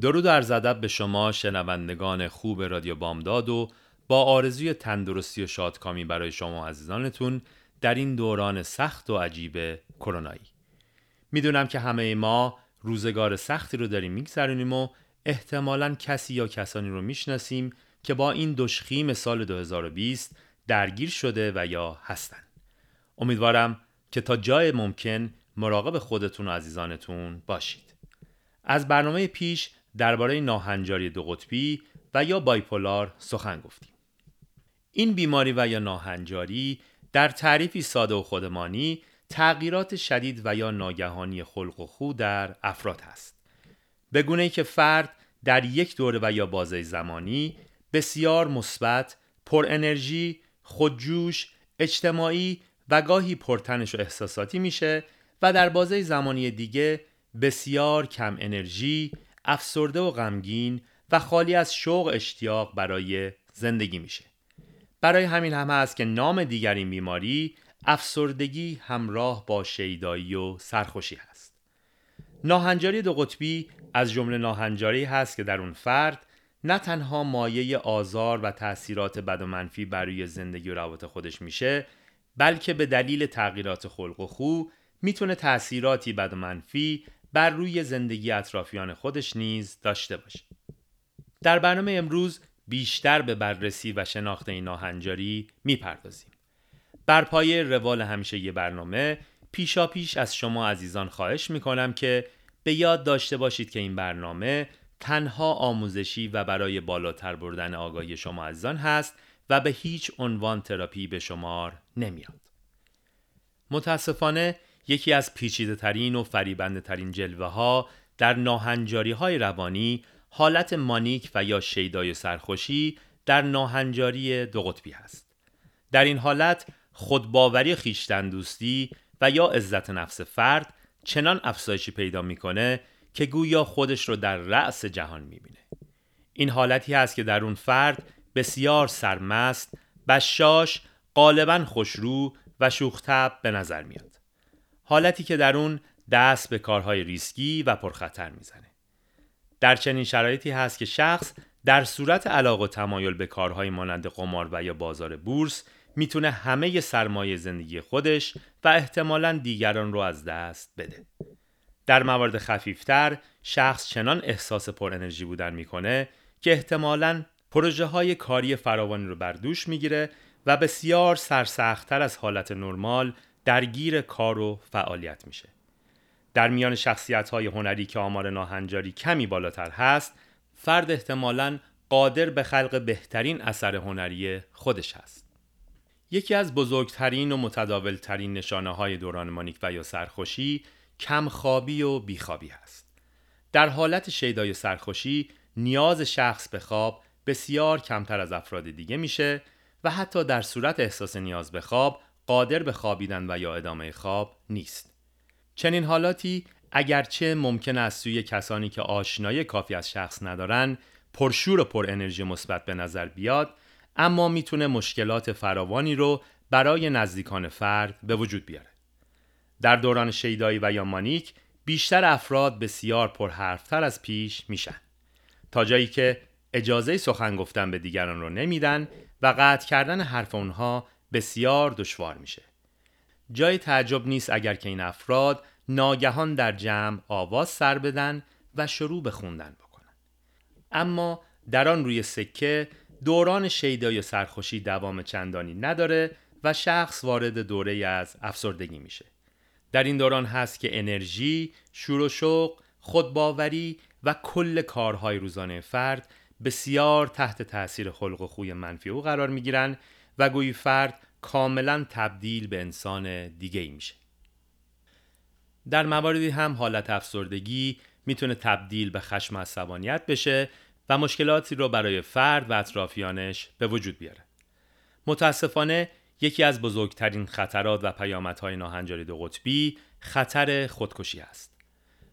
درود عرض ادب به شما شنوندگان خوب رادیو بامداد و با آرزوی تندرستی و شادکامی برای شما عزیزانتون در این دوران سخت و عجیب کرونایی. می‌دونم که همه ما روزگار سختی رو داریم میگذرونیم و احتمالا کسی یا کسانی رو می‌شناسیم که با این دشخیم سال 2020 درگیر شده و یا هستن. امیدوارم که تا جای ممکن مراقب خودتون و عزیزانتون باشید. از برنامه پیش درباره ناهنجاری دو قطبی و یا بایپولار سخن گفتیم. این بیماری و یا ناهنجاری در تعریفی ساده و خودمانی تغییرات شدید و یا ناگهانی خلق و خو در افراد هست. به گونه که فرد در یک دوره و یا بازه زمانی بسیار مثبت، پر انرژی، خودجوش، اجتماعی و گاهی پرتنش و احساساتی میشه و در بازه زمانی دیگه بسیار کم انرژی، افسرده و غمگین و خالی از شوق اشتیاق برای زندگی میشه. برای همین هم هست که نام دیگر این بیماری افسردگی همراه با شیدایی و سرخوشی هست. ناهنجاری دو قطبی از جمله ناهنجاری هست که در اون فرد نه تنها مایه آزار و تأثیرات بد و منفی بر روی زندگی و روابط خودش میشه بلکه به دلیل تغییرات خلق و خو می‌تونه تأثیراتی بد و منفی بر روی زندگی اطرافیان خودش نیز داشته باشه. در برنامه امروز بیشتر به بررسی و شناخت این ناهنجاری می‌پردازیم. بر پایه روال همیشه یه برنامه پیشا پیش از شما عزیزان خواهش می‌کنم که به یاد داشته باشید که این برنامه تنها آموزشی و برای بالاتر بردن آگاهی شما عزیزان هست و به هیچ عنوان تراپی به شمار نمیاد. متاسفانه یکی از پیچیده ترین و فریبنده ترین جلوه ها در ناهنجاری های روانی حالت مانیک و یا شیدای سرخوشی در ناهنجاری دو قطبی هست. در این حالت خودباوری خیشتن دوستی و یا عزت نفس فرد چنان افزایشی پیدا می‌کنه که گویا خودش رو در رأس جهان می‌بینه. این حالتی هست که در اون فرد بسیار سرمست، بشاش، غالبا خوشرو و شوختب به نظر میاد. حالتی که در اون دست به کارهای ریسکی و پرخطر می‌زنه. در چنین شرایطی هست که شخص در صورت علاقه و تمایل به کارهای مانند قمار و یا بازار بورس می‌تونه همه سرمایه زندگی خودش و احتمالا دیگران رو از دست بده. در موارد خفیفتر شخص چنان احساس پر انرژی بودن می‌کنه که احتمالا پروژه های کاری فراوانی رو بر دوش می‌گیره و بسیار سرسختتر از حالت نرمال درگیر کار و فعالیت میشه. در میان شخصیت های هنری که آمار ناهنجاری کمی بالاتر هست، فرد احتمالاً قادر به خلق بهترین اثر هنری خودش هست. یکی از بزرگترین و متداولترین نشانه های دوران مانیک و یا سرخوشی کمخوابی و بیخوابی هست. در حالت شیدای سرخوشی نیاز شخص به خواب بسیار کمتر از افراد دیگه میشه و حتی در صورت احساس نیاز به خواب قادر به خوابیدن و یا ادامه خواب نیست. چنین حالاتی اگرچه ممکن است سوی کسانی که آشنایی کافی از شخص ندارن پرشور و پر انرژی مثبت به نظر بیاد اما می‌تونه مشکلات فراوانی رو برای نزدیکان فرد به وجود بیاره. در دوران شیدایی و یا مانیک بیشتر افراد بسیار پرحرفتر از پیش میشن تا جایی که اجازه سخن گفتن به دیگران رو نمیدن و قطع کردن حرف اونها بسیار دشوار میشه. جای تعجب نیست اگر که این افراد ناگهان در جمع آواز سر بدن و شروع به خوندن بکنن. اما در آن روی سکه دوران شیدا یا سرخوشی دوام چندانی نداره و شخص وارد دوره از افسردگی میشه. در این دوران هست که انرژی، شور و شوق، خودباوری و کل کارهای روزانه فرد بسیار تحت تاثیر خلق و خوی منفی او قرار می گیرن و گویی فرد کاملا تبدیل به انسان دیگه ای میشه. در مواردی هم حالت افسردگی می‌تونه تبدیل به خشم عصبانیت بشه و مشکلاتی رو برای فرد و اطرافیانش به وجود بیاره. متاسفانه یکی از بزرگترین خطرات و پیامدهای ناهنجاری دو قطبی خطر خودکشی است.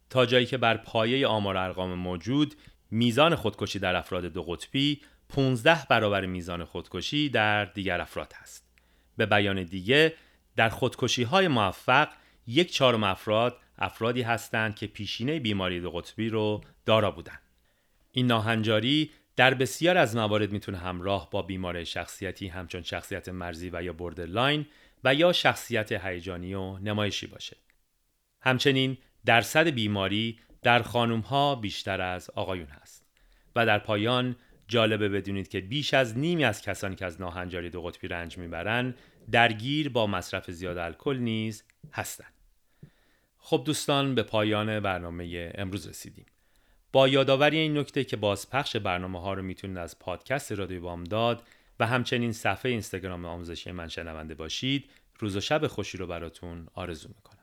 تا جایی که بر پایه آمار ارقام موجود میزان خودکشی در افراد دو قطبی 15 برابر میزان خودکشی در دیگر افراد است. به بیان دیگه در خودکشی های موفق یک چهارم افراد افرادی هستند که پیشینه بیماری دو قطبی رو دارا بودند. این ناهنجاری در بسیار از موارد می‌تونه همراه با بیماری شخصیتی همچون شخصیت مرزی و یا borderline و یا شخصیت هیجانی و نمایشی باشه. همچنین درصد بیماری در خانم ها بیشتر از آقایون هست و در پایان جالبه بدونید که بیش از نیمی از کسانی که از ناهنجاری دو قطبی رنج می‌برن درگیر با مصرف زیاد الکل نیز هستند. خب دوستان به پایان برنامه امروز رسیدیم. با یادآوری این نکته که بازپخش برنامه ها رو می‌تونید از پادکست رادیو بامداد و همچنین صفحه اینستاگرام آموزشی من شنونده باشید روز و شب خوشی رو براتون آرزو می‌کنم